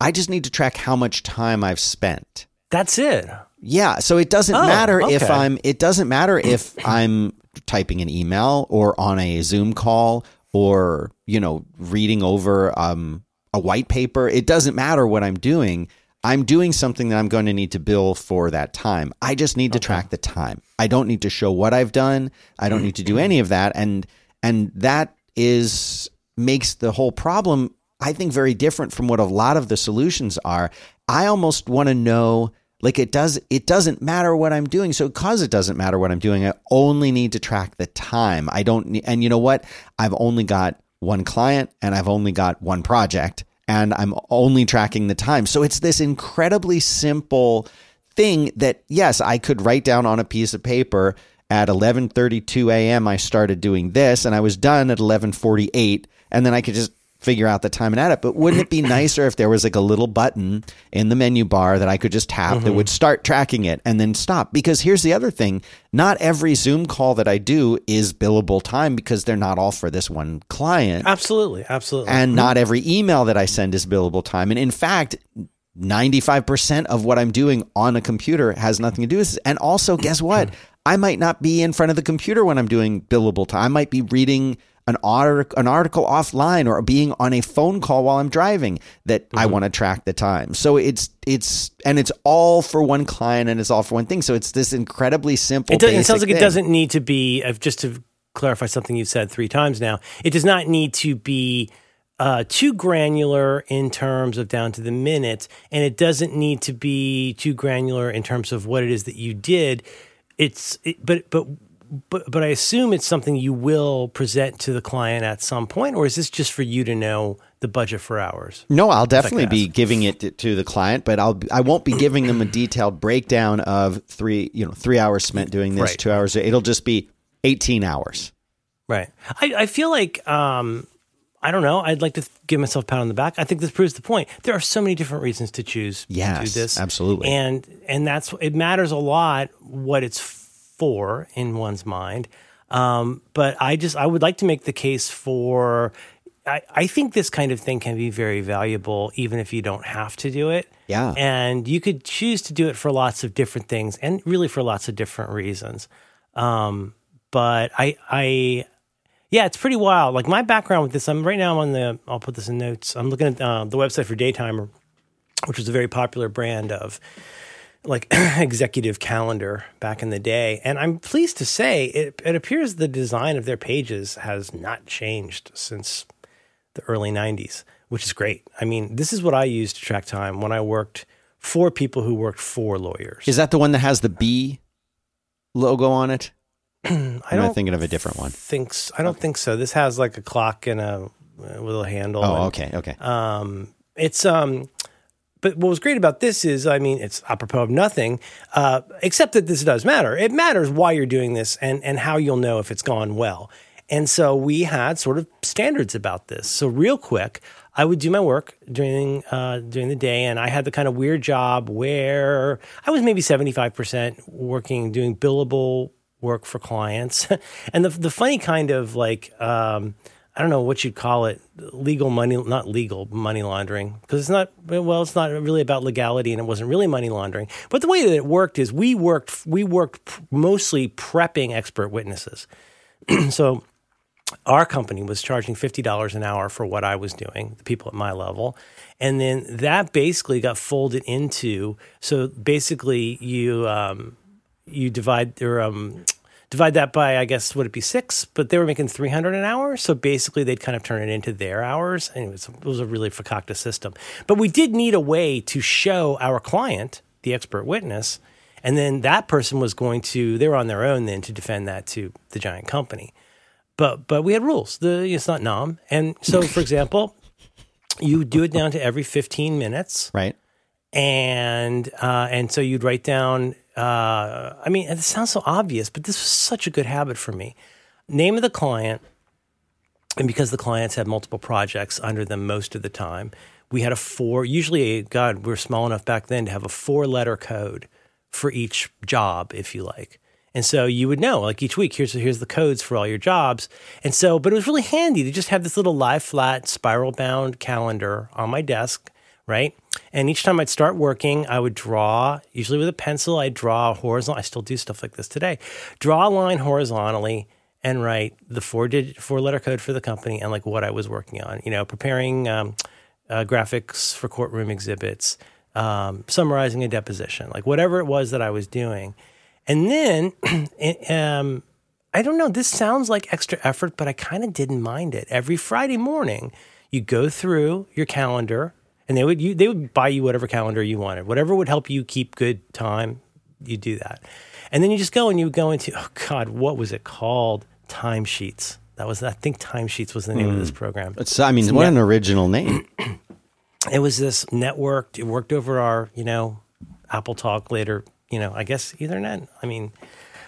I just need to track how much time I've spent. That's it. Yeah, so it doesn't Oh, matter if. I'm it doesn't matter if I'm typing an email or on a Zoom call or, you know, reading over um, a white paper. It doesn't matter what I'm doing. I'm doing something that I'm going to need to bill for that time. I just need to okay. track the time. I don't need to show what I've done. I don't need to do any of that. And and that is makes the whole problem I think very different from what a lot of the solutions are. I almost want to know like it does it doesn't matter what I'm doing. So because it doesn't matter what I'm doing, I only need to track the time. I don't need, and you know what? I've only got one client and I've only got one project and I'm only tracking the time. So it's this incredibly simple thing that yes, I could write down on a piece of paper at 11:32 a.m. I started doing this and I was done at 11:48 and then I could just figure out the time and add it. But wouldn't it be nicer if there was like a little button in the menu bar that I could just tap mm-hmm. that would start tracking it and then stop? Because here's the other thing not every Zoom call that I do is billable time because they're not all for this one client. Absolutely. Absolutely. And mm-hmm. not every email that I send is billable time. And in fact, 95% of what I'm doing on a computer has nothing to do with this. And also, guess what? I might not be in front of the computer when I'm doing billable time. I might be reading an, art- an article offline or being on a phone call while I'm driving that mm-hmm. I want to track the time. So it's it's and it's all for one client and it's all for one thing. So it's this incredibly simple. It, does, it sounds like thing. it doesn't need to be. Uh, just to clarify something you've said three times now, it does not need to be. Uh, too granular in terms of down to the minute, and it doesn't need to be too granular in terms of what it is that you did. It's it, but but but but I assume it's something you will present to the client at some point, or is this just for you to know the budget for hours? No, I'll definitely be giving it to the client, but I'll I won't be giving them a detailed breakdown of three you know three hours spent doing this, right. two hours. It'll just be eighteen hours. Right. I, I feel like um, I don't know. I'd like to give myself a pat on the back. I think this proves the point. There are so many different reasons to choose yes, to do this. Absolutely. And and that's it matters a lot what it's for in one's mind. Um, but I just I would like to make the case for I, I think this kind of thing can be very valuable even if you don't have to do it. Yeah. And you could choose to do it for lots of different things and really for lots of different reasons. Um, but I I yeah, it's pretty wild. Like my background with this, I'm right now I'm on the I'll put this in notes. I'm looking at uh, the website for Daytimer, which was a very popular brand of like executive calendar back in the day. And I'm pleased to say it, it appears the design of their pages has not changed since the early 90s, which is great. I mean, this is what I used to track time when I worked for people who worked for lawyers. Is that the one that has the B logo on it? I am I thinking of a different one? Thinks I don't okay. think so. This has like a clock and a, a little handle. Oh, and, okay, okay. Um, it's um, but what was great about this is, I mean, it's apropos of nothing, uh, except that this does matter. It matters why you're doing this and, and how you'll know if it's gone well. And so we had sort of standards about this. So real quick, I would do my work during uh, during the day, and I had the kind of weird job where I was maybe seventy five percent working doing billable work for clients, and the the funny kind of like. Um, I don't know what you'd call it, legal money, not legal money laundering, because it's not, well, it's not really about legality and it wasn't really money laundering. But the way that it worked is we worked, we worked mostly prepping expert witnesses. so our company was charging $50 an hour for what I was doing, the people at my level. And then that basically got folded into, so basically you, um, you divide or um, divide that by, I guess, would it be six? But they were making 300 an hour. So basically, they'd kind of turn it into their hours. And it was, it was a really fakakta system. But we did need a way to show our client, the expert witness, and then that person was going to, they were on their own then to defend that to the giant company. But, but we had rules. The, it's not nom. And so, for example, you do it down to every 15 minutes. Right. And, uh, and so you'd write down uh, I mean, it sounds so obvious, but this was such a good habit for me. Name of the client, and because the clients had multiple projects under them most of the time, we had a four, usually, God, we were small enough back then to have a four letter code for each job, if you like. And so you would know, like each week, here's here's the codes for all your jobs. And so, but it was really handy to just have this little live flat spiral bound calendar on my desk, right? And each time I'd start working, I would draw, usually with a pencil, I'd draw horizontal. I still do stuff like this today. Draw a line horizontally and write the four digit, four letter code for the company and like what I was working on. You know, preparing um, uh, graphics for courtroom exhibits, um, summarizing a deposition, like whatever it was that I was doing. And then, um, I don't know, this sounds like extra effort, but I kind of didn't mind it. Every Friday morning, you go through your calendar and they would you, they would buy you whatever calendar you wanted, whatever would help you keep good time. You do that, and then you just go and you go into oh god, what was it called? Timesheets. That was I think Timesheets was the name mm. of this program. It's I mean, it's what net- an original name. it was this network. It worked over our you know AppleTalk later. You know, I guess Ethernet. I mean,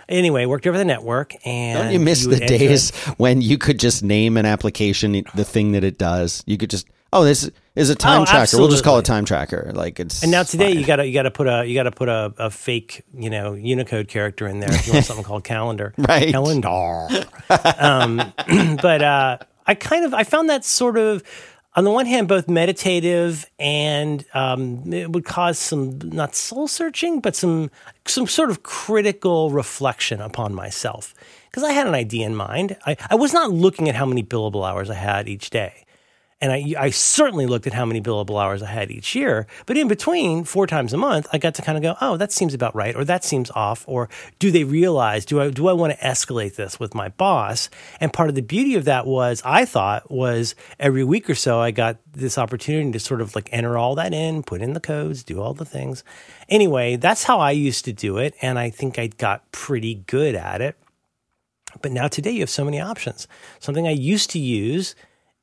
anyway, worked over the network. And don't you miss you the days when you could just name an application the thing that it does? You could just oh, this is a time oh, tracker. We'll just call it time tracker. Like it's and now today fine. you gotta you gotta put a you gotta put a, a fake you know Unicode character in there if you want something called calendar. Right, calendar. um, but uh, I kind of I found that sort of on the one hand both meditative and um, it would cause some not soul searching but some some sort of critical reflection upon myself because I had an idea in mind. I, I was not looking at how many billable hours I had each day. And I, I certainly looked at how many billable hours I had each year. But in between, four times a month, I got to kind of go, oh, that seems about right, or that seems off, or do they realize, do I, do I want to escalate this with my boss? And part of the beauty of that was, I thought, was every week or so, I got this opportunity to sort of like enter all that in, put in the codes, do all the things. Anyway, that's how I used to do it. And I think I got pretty good at it. But now today you have so many options. Something I used to use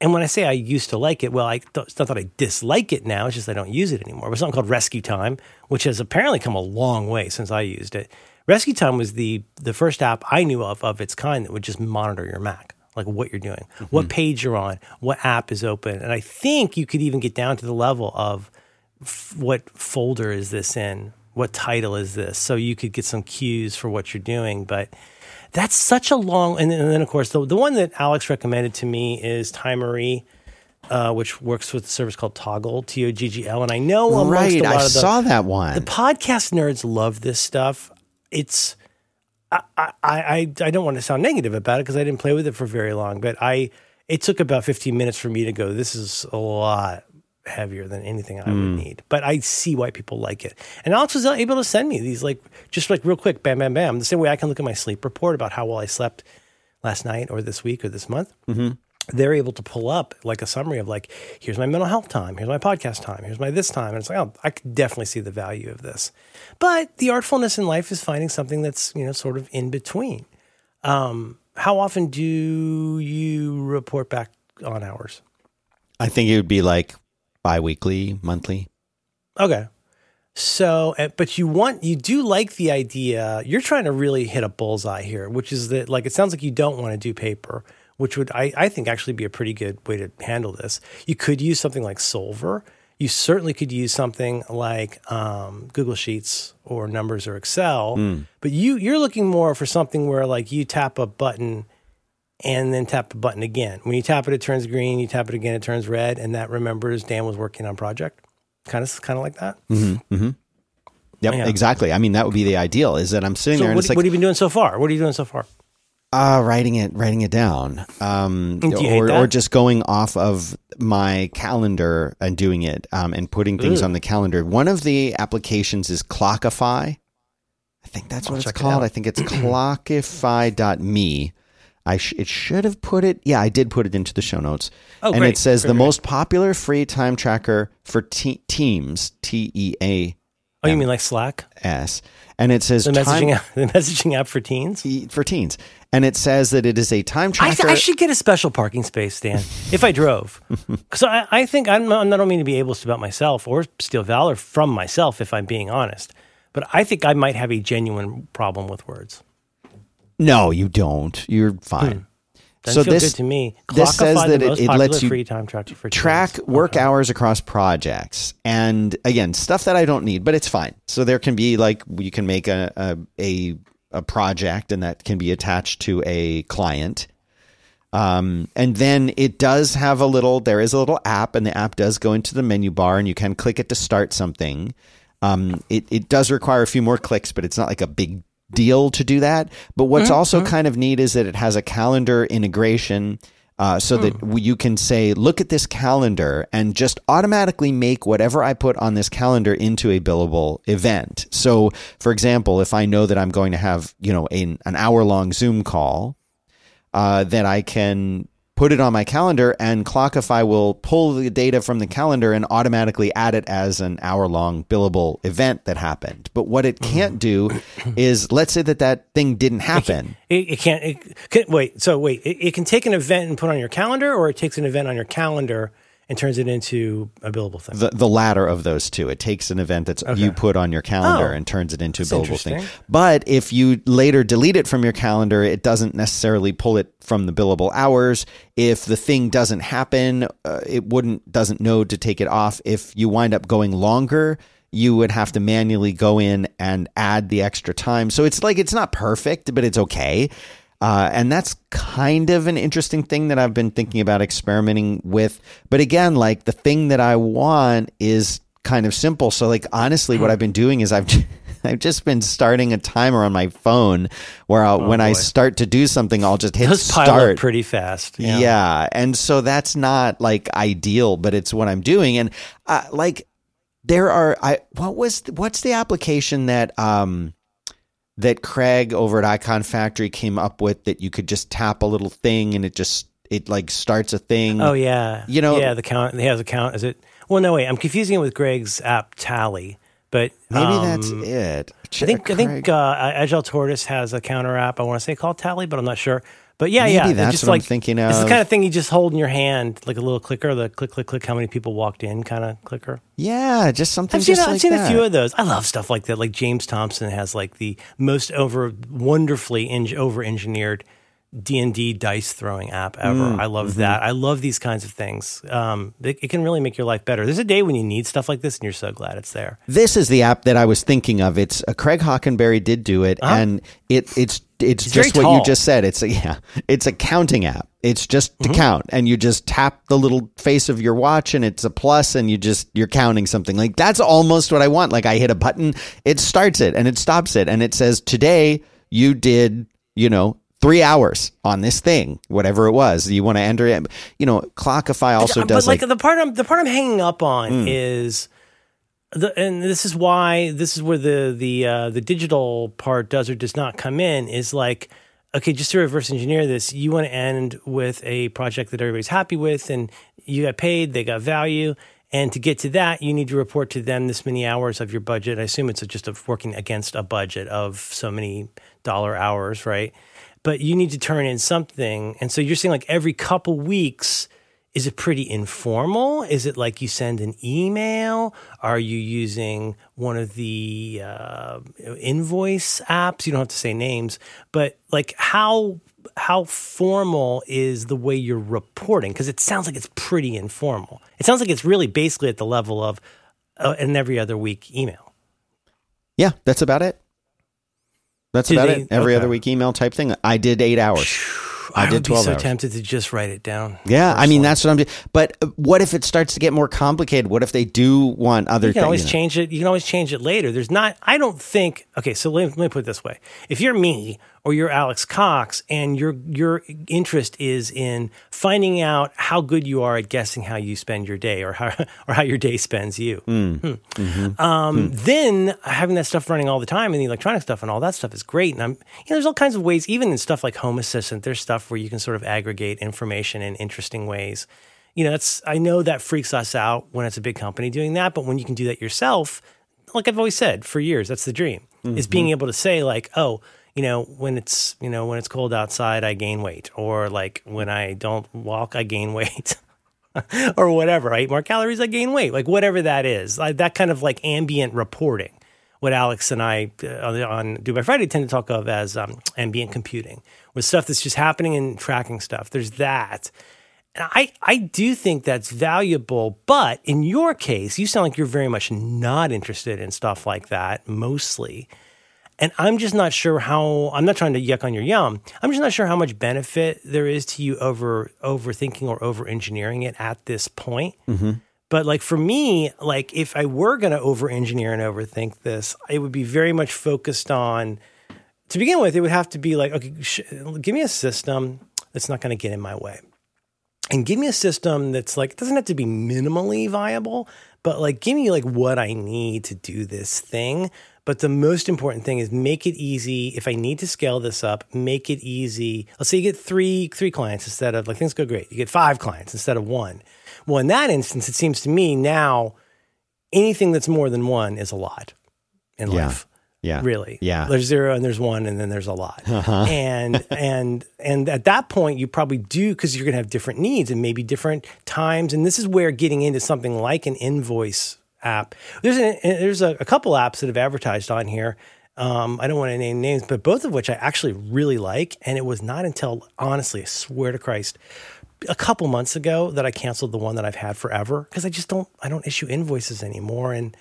and when I say I used to like it, well, I th- it's not that I dislike it now. It's just I don't use it anymore. There's something called RescueTime, which has apparently come a long way since I used it. RescueTime was the the first app I knew of of its kind that would just monitor your Mac, like what you're doing, mm-hmm. what page you're on, what app is open, and I think you could even get down to the level of f- what folder is this in, what title is this, so you could get some cues for what you're doing, but that's such a long. And then, and then of course, the, the one that Alex recommended to me is Timery. Uh, which works with a service called Toggl, T O G G L, and I know right. I the, saw that one. The podcast nerds love this stuff. It's I I I, I don't want to sound negative about it because I didn't play with it for very long, but I it took about 15 minutes for me to go. This is a lot heavier than anything I would hmm. need. But I see why people like it. And Alex was able to send me these like just like real quick, bam, bam, bam. The same way I can look at my sleep report about how well I slept last night or this week or this month. Mm-hmm. They're able to pull up like a summary of like, here's my mental health time, here's my podcast time, here's my this time. And it's like, oh, I could definitely see the value of this. But the artfulness in life is finding something that's, you know, sort of in between. Um, how often do you report back on hours? I think it would be like bi-weekly, monthly. Okay. So, but you want, you do like the idea. You're trying to really hit a bullseye here, which is that, like, it sounds like you don't want to do paper, which would, I, I think, actually be a pretty good way to handle this. You could use something like Soulver. You certainly could use something like um, Google Sheets or Numbers or Excel. Mm. But you, you're looking more for something where, like, you tap a button and then tap the button again. When you tap it, it turns green. You tap it again, it turns red, and that remembers Dan was working on project. Kind of, kind of like that. Mm-hmm, mm-hmm. Yep, yeah. exactly. I mean, that would be the ideal. Is that I'm sitting so there and what, it's like, what have you been doing so far? What are you doing so far? Uh, writing it, writing it down, um, or, or just going off of my calendar and doing it, um, and putting things Ooh. on the calendar. One of the applications is Clockify. I think that's what I'll it's called. It I think it's clockify.me. I sh- it should have put it. Yeah, I did put it into the show notes. Oh, and great. it says great, the great. most popular free time tracker for te- teams. T E A. Oh, you mean like Slack? S. And it says the messaging app, the messaging app for teens. For teens, and it says that it is a time tracker. I, I should get a special parking space, Dan, if I drove. Because I, I, think I'm not, I don't mean to be ableist about myself or steal valor from myself, if I'm being honest. But I think I might have a genuine problem with words. No, you don't. You're fine. Hmm. Doesn't so this to me. this says that it, it lets you track teams. work okay. hours across projects, and again, stuff that I don't need, but it's fine. So there can be like you can make a a, a, a project, and that can be attached to a client. Um, and then it does have a little, there is a little app, and the app does go into the menu bar, and you can click it to start something. Um, it, it does require a few more clicks, but it's not like a big deal to do that. But what's also kind of neat is that it has a calendar integration. Uh, so that you can say, look at this calendar and just automatically make whatever I put on this calendar into a billable event. So, for example, if I know that I'm going to have, you know, an, an hour long Zoom call, uh, then I can put it on my calendar and Clockify will pull the data from the calendar and automatically add it as an hour long billable event that happened. But what it can't mm-hmm. do is let's say that that thing didn't happen. It, it can't. It, can, wait. So wait. It, it can take an event and put on your calendar, or it takes an event on your calendar and turns it into a billable thing. The, the latter of those two. It takes an event that's you put on your calendar Oh. and turns it into a billable thing. But if you later delete it from your calendar, it doesn't necessarily pull it from the billable hours. If the thing doesn't happen, uh, it wouldn't doesn't know to take it off. If you wind up going longer, you would have to manually go in and add the extra time. So it's like it's not perfect, but it's okay. Uh, and that's kind of an interesting thing that I've been thinking about experimenting with. But again, like the thing that I want is kind of simple. So, like honestly, what I've been doing is I've I've just been starting a timer on my phone where I'll, when I start to do something, I'll just hit Those start. pretty fast. Yeah. And so that's not like ideal, but it's what I'm doing. And uh, like there are, I, what was, what's the application that, um, that Craig over at Iconfactory came up with that you could just tap a little thing and it just, it like starts a thing. Oh yeah. You know- Yeah. The count. He has a count. Is it? Well, no wait. I'm confusing it with Greg's app Tally. But Maybe um, that's it. I think I think uh, Agile Tortoise has a counter app. I want to say called Tally, but I'm not sure. But yeah, Maybe yeah, that's just what I'm like, thinking It's the kind of thing you just hold in your hand, like a little clicker, the click, click, click. How many people walked in? Kind of clicker. yeah, just something I've seen, just I've seen that. a few of those. I love stuff like that. Like James Thomson has like the most over wonderfully over engineered D and D dice throwing app ever. Mm, I love mm-hmm. that. I love these kinds of things. Um, it, it can really make your life better. There's a day when you need stuff like this, and you're so glad it's there. This is the app that I was thinking of. It's uh, Craig Hockenberry did do it, and it it's it's It's just what you just said. It's a yeah, it's a counting app. It's just to count, and you just tap the little face of your watch, and it's a plus, and you just you're counting something. Like that's almost what I want. Like I hit a button, it starts it, and it stops it, and it says today you did you know. Three hours on this thing, whatever it was. You want to enter it. You know, Clockify also but does like, like, the part I'm the part I'm hanging up on Hmm. is the and this is why this is where the the uh, the digital part does or does not come in is like okay just to reverse engineer this you want to end with a project that everybody's happy with and you got paid they got value and to get to that you need to report to them this many hours of your budget I assume it's just of working against a budget of so many dollar hours right but you need to turn in something and so you're saying like every couple weeks is it pretty informal? Is it like you send an email? Are you using one of the uh, invoice apps? You don't have to say names, but like how how formal is the way you're reporting? Because it sounds like it's pretty informal. It sounds like it's really basically at the level of uh, an every other week email. yeah, that's about it. That's about they- it. Every okay. other week email type thing. I did eight hours. I, I, did would be 12 so hours. tempted to just write it down. Yeah, I mean that's what I'm doing. But uh, what if it starts to get more complicated? What if they do want other You can things? always change it. You can always change it later. There's not. I don't think. Okay, so let, let me put it this way: if you're me or you're Alex Cox, and your your interest is in finding out how good you are at guessing how you spend your day, or how or how your day spends you, Hmm. Hmm. Mm-hmm. Um, then having that stuff running all the time and the electronic stuff and all that stuff is great. And I'm, you know, there's all kinds of ways, even in stuff like Home Assistant, there's stuff where you can sort of aggregate information in interesting ways. You know, that's I know that freaks us out when it's a big company doing that, but when you can do that yourself, like I've always said for years, that's the dream is being able to say like, oh, you know, when it's you know when it's cold outside, I gain weight, or like when I don't walk, I gain weight. or whatever. I eat more calories, I gain weight. Like whatever that is, like that kind of like ambient reporting. What Alex and I uh, on, Do by Friday tend to talk of as um, ambient computing, with stuff that's just happening and tracking stuff. There's that. And I, I do think that's valuable, but in your case, you sound like you're very much not interested in stuff like that, mostly. And I'm just not sure how. I'm not trying to yuck on your yum. I'm just not sure how much benefit there is to you over overthinking or over engineering it at this point. Mm-hmm. But like for me, like if I were going to over engineer and overthink this, it would be very much focused on. To begin with, it would have to be like, okay, sh- give me a system that's not going to get in my way and give me a system that's like it doesn't have to be minimally viable but like give me like what i need to do this thing but the most important thing is make it easy. If i need to scale this up make it easy. Let's say you get three three clients instead of like things go great. You get five clients instead of one. Well in that instance it seems to me now anything that's more than one is a lot in Yeah. life. Yeah. really. Yeah. there's zero and there's one and then there's a lot. Uh-huh. And and and at that point you probably do because you're going to have different needs and maybe different times. And this is where getting into something like an invoice app there's a, there's a, a couple apps that have advertised on here um, I don't want to name names, but both of which I actually really like. And it was not until, honestly, I swear to Christ, a couple months ago that I canceled the one that I've had forever because I just don't I don't issue invoices anymore and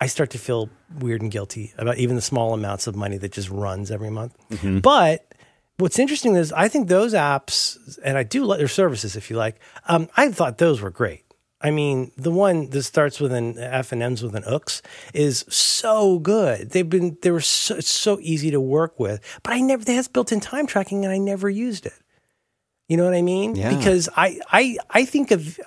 I start to feel weird and guilty about even the small amounts of money that just runs every month. But what's interesting is I think those apps and I do let their services if you like. Um, I thought those were great. I mean, the one that starts with an F and ends with an ooks is so good. They've been they were so, so easy to work with, but I never they has built-in time tracking and I never used it. You know what I mean? Yeah. Because I I I think of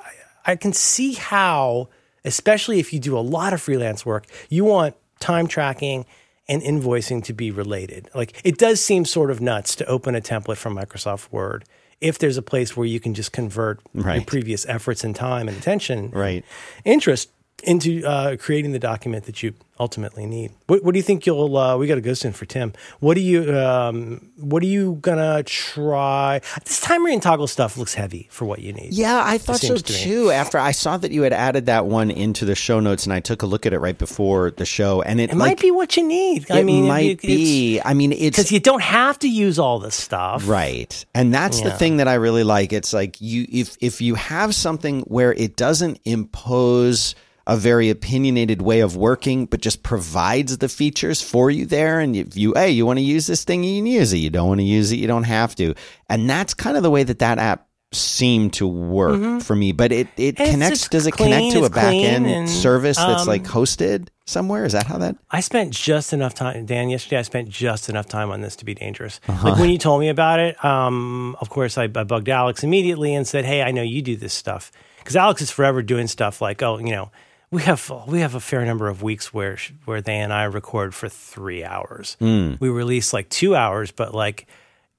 I can see how, especially if you do a lot of freelance work, you want time tracking and invoicing to be related. Like it does seem sort of nuts to open a template from Microsoft Word if there's a place where you can just convert your previous efforts and time and attention, Right. interest into uh, creating the document that you ultimately need. What, what do you think you'll? Uh, we got to go soon for Tim. What do you? Um, what are you gonna try? This timer and Toggl stuff looks heavy for what you need. Yeah, I thought so to too. After I saw that you had added that one into the show notes, and I took a look at it right before the show, and it, It like, might be what you need. I it mean, might be. I mean, it's because you don't have to use all this stuff. Right. And that's the thing that I really like. It's like you if if you have something where it doesn't impose a very opinionated way of working, but just provides the features for you there. And if you, hey, you want to use this thing, you can use it. You don't want to use it, you don't have to. And that's kind of the way that that app seemed to work for me. But it, it Mm-hmm. It's connects, does it clean, connect to a back end and, service that's um, like hosted somewhere? Is that how that? I spent just enough time, Dan. Yesterday, I spent just enough time on this to be dangerous. Uh-huh. Like when you told me about it, um, of course, I, I bugged Alex immediately and said, "Hey, I know you do this stuff." Because Alex is forever doing stuff like, "Oh, you know, we have we have a fair number of weeks where where they and I record for three hours. Hmm. We release like two hours, but like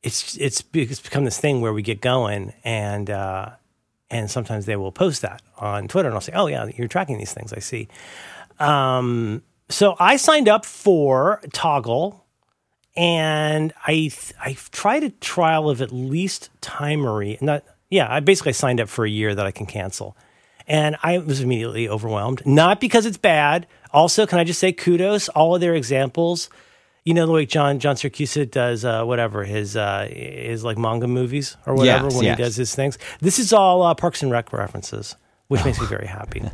it's it's it's become this thing where we get going and." uh and sometimes they will post that on Twitter, and I'll say, "Oh yeah, you're tracking these things. I see." Um, so I signed up for Toggl, and I I tried a trial of at least Timery. Not yeah, I basically signed up for a year that I can cancel, and I was immediately overwhelmed. Not because it's bad. Also, can I just say kudos? All of their examples. You know the way John John Siracusa does uh, whatever his uh, his like manga movies or whatever Yes, when yes. he does his things. This is all uh, Parks and Rec references, which makes me very happy.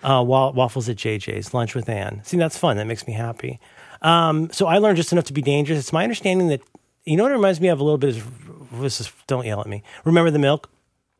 Uh, waffles at JJ's, lunch with Anne. See, that's fun. That makes me happy. Um, so I learned just enough to be dangerous. It's my understanding that you know what it reminds me of a little bit. Is, this is, don't yell at me. Remember the milk.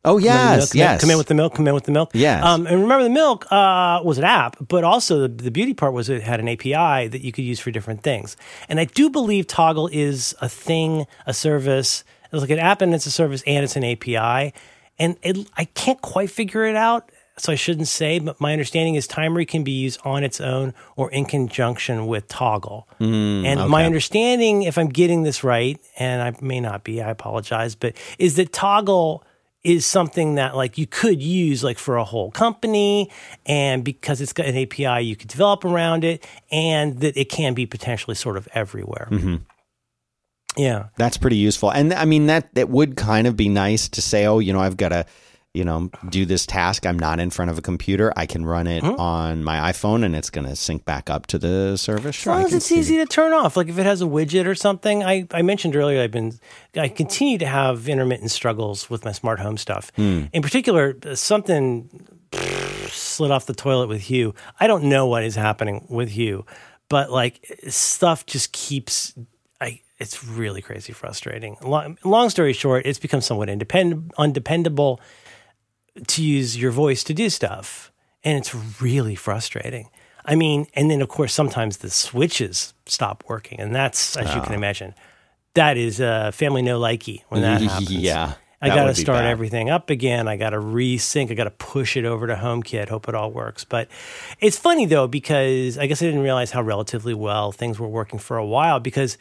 Oh, yes. Yes. Come in with the milk. Come in with the milk. Yes. Um, and remember the milk uh, was an app, but also the, the beauty part was it had an API that you could use for different things. And I do believe Toggl is a thing, a service. It's like an app and it's a service and it's an API. And it, I can't quite figure it out, so I shouldn't say. But my understanding is Timery can be used on its own or in conjunction with Toggl. and my understanding, if I'm getting this right, and I may not be, I apologize, but is that Toggl is something that like you could use like for a whole company and because it's got an API you could develop around it and that it can be potentially sort of everywhere. Mm-hmm. Yeah. That's pretty useful. And I mean that that would kind of be nice to say, oh, you know, I've got to, you know, do this task. I'm not in front of a computer. I can run it hmm. on my iPhone and it's going to sync back up to the service. Sure, As long as it's easy to turn off, like if it has a widget or something. I, I mentioned earlier, I've been, I continue to have intermittent struggles with my smart home stuff. Hmm. In particular, something slid off the toilet with Hue. I don't know what is happening with Hue, but like stuff just keeps. I it's really crazy frustrating. Long, long story short, it's become somewhat independent, undependable to use your voice to do stuff, and it's really frustrating. I mean, and then of course sometimes the switches stop working, and that's as you can imagine, that is uh, family no likey when that happens. Yeah. I got to start bad. everything up again. I got to resync. I got to push it over to HomeKit. Hope it all works. But it's funny though because I guess I didn't realize how relatively well things were working for a while because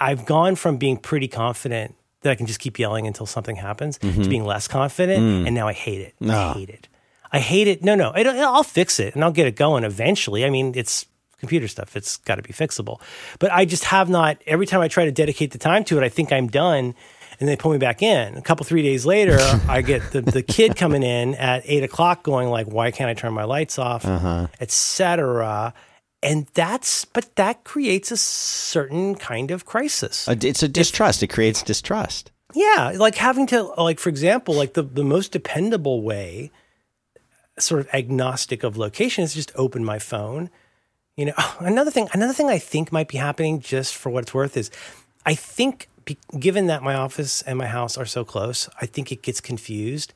I've gone from being pretty confident that I can just keep yelling until something happens Mm-hmm. to being less confident, Mm. and now I hate it. Ah. I hate it. I hate it. No, no, I will fix it and I'll get it going eventually. I mean, it's computer stuff. It's got to be fixable. But I just have not. Every time I try to dedicate the time to it, I think I'm done. And they pull me back in. A couple, three days later, I get the, the kid coming in at eight o'clock going like, why can't I turn my lights off, Uh-huh. et cetera. And that's, but that creates a certain kind of crisis. It's a distrust. It creates distrust. Yeah, like having to like for example, like the the most dependable way sort of agnostic of location is just open my phone. You know, another thing another thing I think might be happening just for what it's worth is I think given that my office and my house are so close, I think it gets confused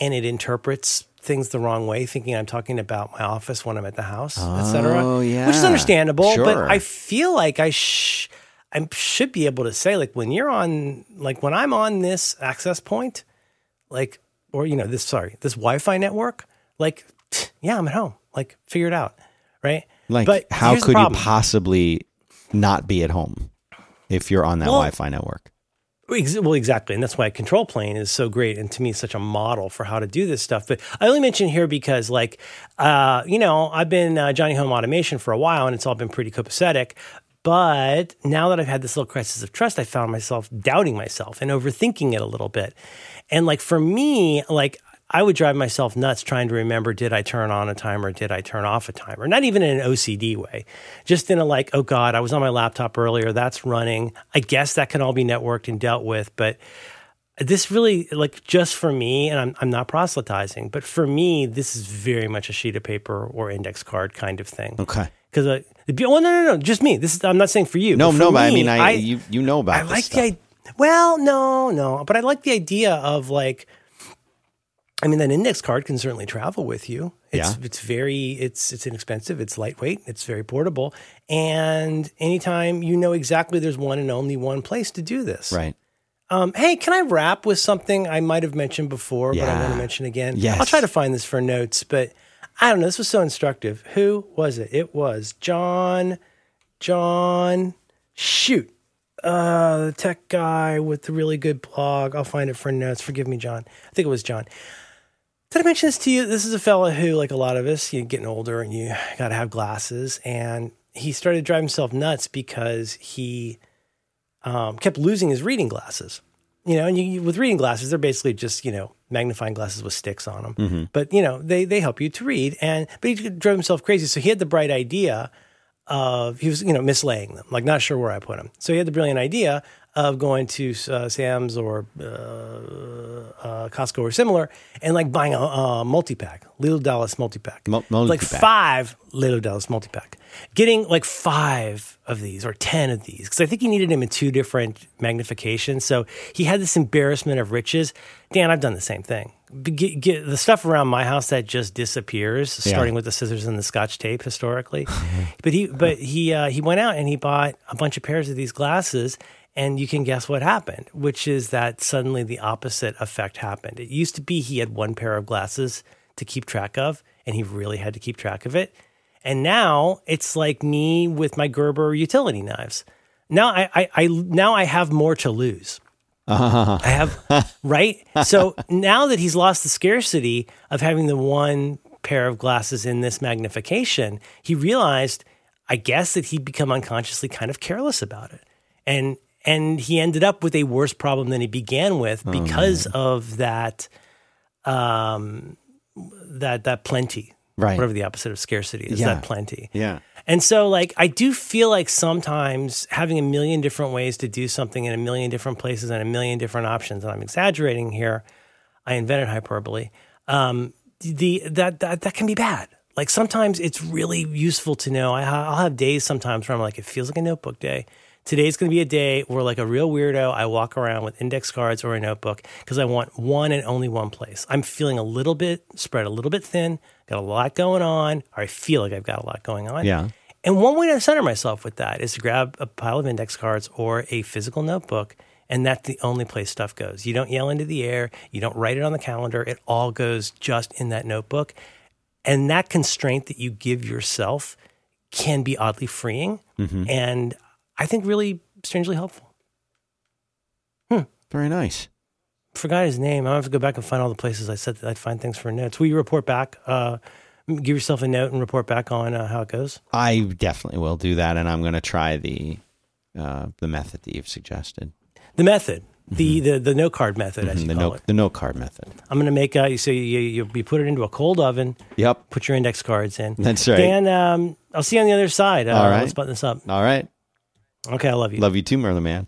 and it interprets things the wrong way, thinking I'm talking about my office when I'm at the house, et cetera. Oh, Which is yeah. understandable, but I feel like I sh- I should be able to say like when you're on like when I'm on this access point, like or you know this sorry this Wi-Fi network, like yeah I'm at home, like figure it out, right? Like, but how could you possibly not be at home if you're on that Well- Wi-Fi network? Well, exactly, and that's why ControlPlane is so great, and to me, such a model for how to do this stuff. But I only mention here because, like, uh, you know, I've been uh, Johnny Home Automation for a while, and it's all been pretty copacetic. But now that I've had this little crisis of trust, I found myself doubting myself and overthinking it a little bit. And like for me, like I would drive myself nuts trying to remember did I turn on a timer? Did I turn off a timer? Not even in an OCD way, just in a like, oh God, I was on my laptop earlier, that's running. I guess that can all be networked and dealt with. But this really, like, just for me, and I'm, I'm not proselytizing, but for me, this is very much a sheet of paper or index card kind of thing. Okay. Because, uh, well, no, no, no, just me. This is, I'm not saying for you. No, for no, but I mean, I, you you know about I this like stuff. the. Well, no, no, but I like the idea of like. I mean, that index card can certainly travel with you. It's Yeah. it's very it's it's inexpensive. It's lightweight. It's very portable. And anytime you know exactly there's one and only one place to do this. right. Um, hey, can I wrap with something I might have mentioned before, but I want to mention again? Yes. I'll try to find this for notes, but I don't know. This was so instructive. Who was it? It was John. John. Shoot. Uh, the tech guy with the really good blog. I'll find it for notes. Forgive me, John. I think it was John. Did I mention this to you? This is a fella who, like a lot of us, you're getting older and you got to have glasses. And he started to drive himself nuts because he um, kept losing his reading glasses. You know, and you, you- with reading glasses, they're basically just you know magnifying glasses with sticks on them. But you know, they they help you to read. And but he drove himself crazy. So he had the bright idea of he was you know mislaying them, like not sure where I put them. So he had the brilliant idea of going to uh, Sam's or uh, uh, Costco or similar, and like buying a, a multi pack, Little Dallas multi pack, like five Little Dallas multi pack, getting like five of these or ten of these because I think he needed them in two different magnifications. So he had this embarrassment of riches. Dan, I've done the same thing. Get, get the stuff around my house that just disappears, starting with the scissors and the scotch tape historically. but he, but he, uh, he went out and he bought a bunch of pairs of these glasses. And you can guess what happened, which is that suddenly the opposite effect happened. It used to be he had one pair of glasses to keep track of, and he really had to keep track of it. And now it's like me with my Gerber utility knives. Now I, I, I now I have more to lose. Uh-huh. I have right. So now that he's lost the scarcity of having the one pair of glasses in this magnification, he realized, I guess, that he'd become unconsciously kind of careless about it, and and he ended up with a worse problem than he began with because of that, um, that that plenty, Right. Whatever the opposite of scarcity is, Yeah. that plenty. Yeah. And so, like, I do feel like sometimes having a million different ways to do something in a million different places and a million different options, and I'm exaggerating here, I invented hyperbole. Um, the that that that can be bad. like sometimes it's really useful to know. I, I'll have days sometimes where I'm like, it feels like a notebook day. Today's going to be a day where, like a real weirdo, I walk around with index cards or a notebook because I want one and only one place. I'm feeling a little bit spread, a little bit thin, got a lot going on, or I feel like I've got a lot going on. Yeah. And one way to center myself with that is to grab a pile of index cards or a physical notebook. And that's the only place stuff goes. You don't yell into the air. You don't write it on the calendar. It all goes just in that notebook. And that constraint that you give yourself can be oddly freeing. Mm-hmm. And I think really strangely helpful. Hmm. Very nice. Forgot his name. I have to go back and find all the places I said that I'd find things for notes. Will you report back? Uh, give yourself a note and report back on uh, how it goes. I definitely will do that, and I'm going to try the uh, the method that you've suggested. The method, the, the the note card method, you the no it. the no card method. I'm going to make uh, so you, you you put it into a cold oven, Yep. put your index cards in. That's right. Dan, um, I'll see you on the other side. Uh, All right. Let's button this up. All right. Okay, I love you. Love you too, Merlin Mann.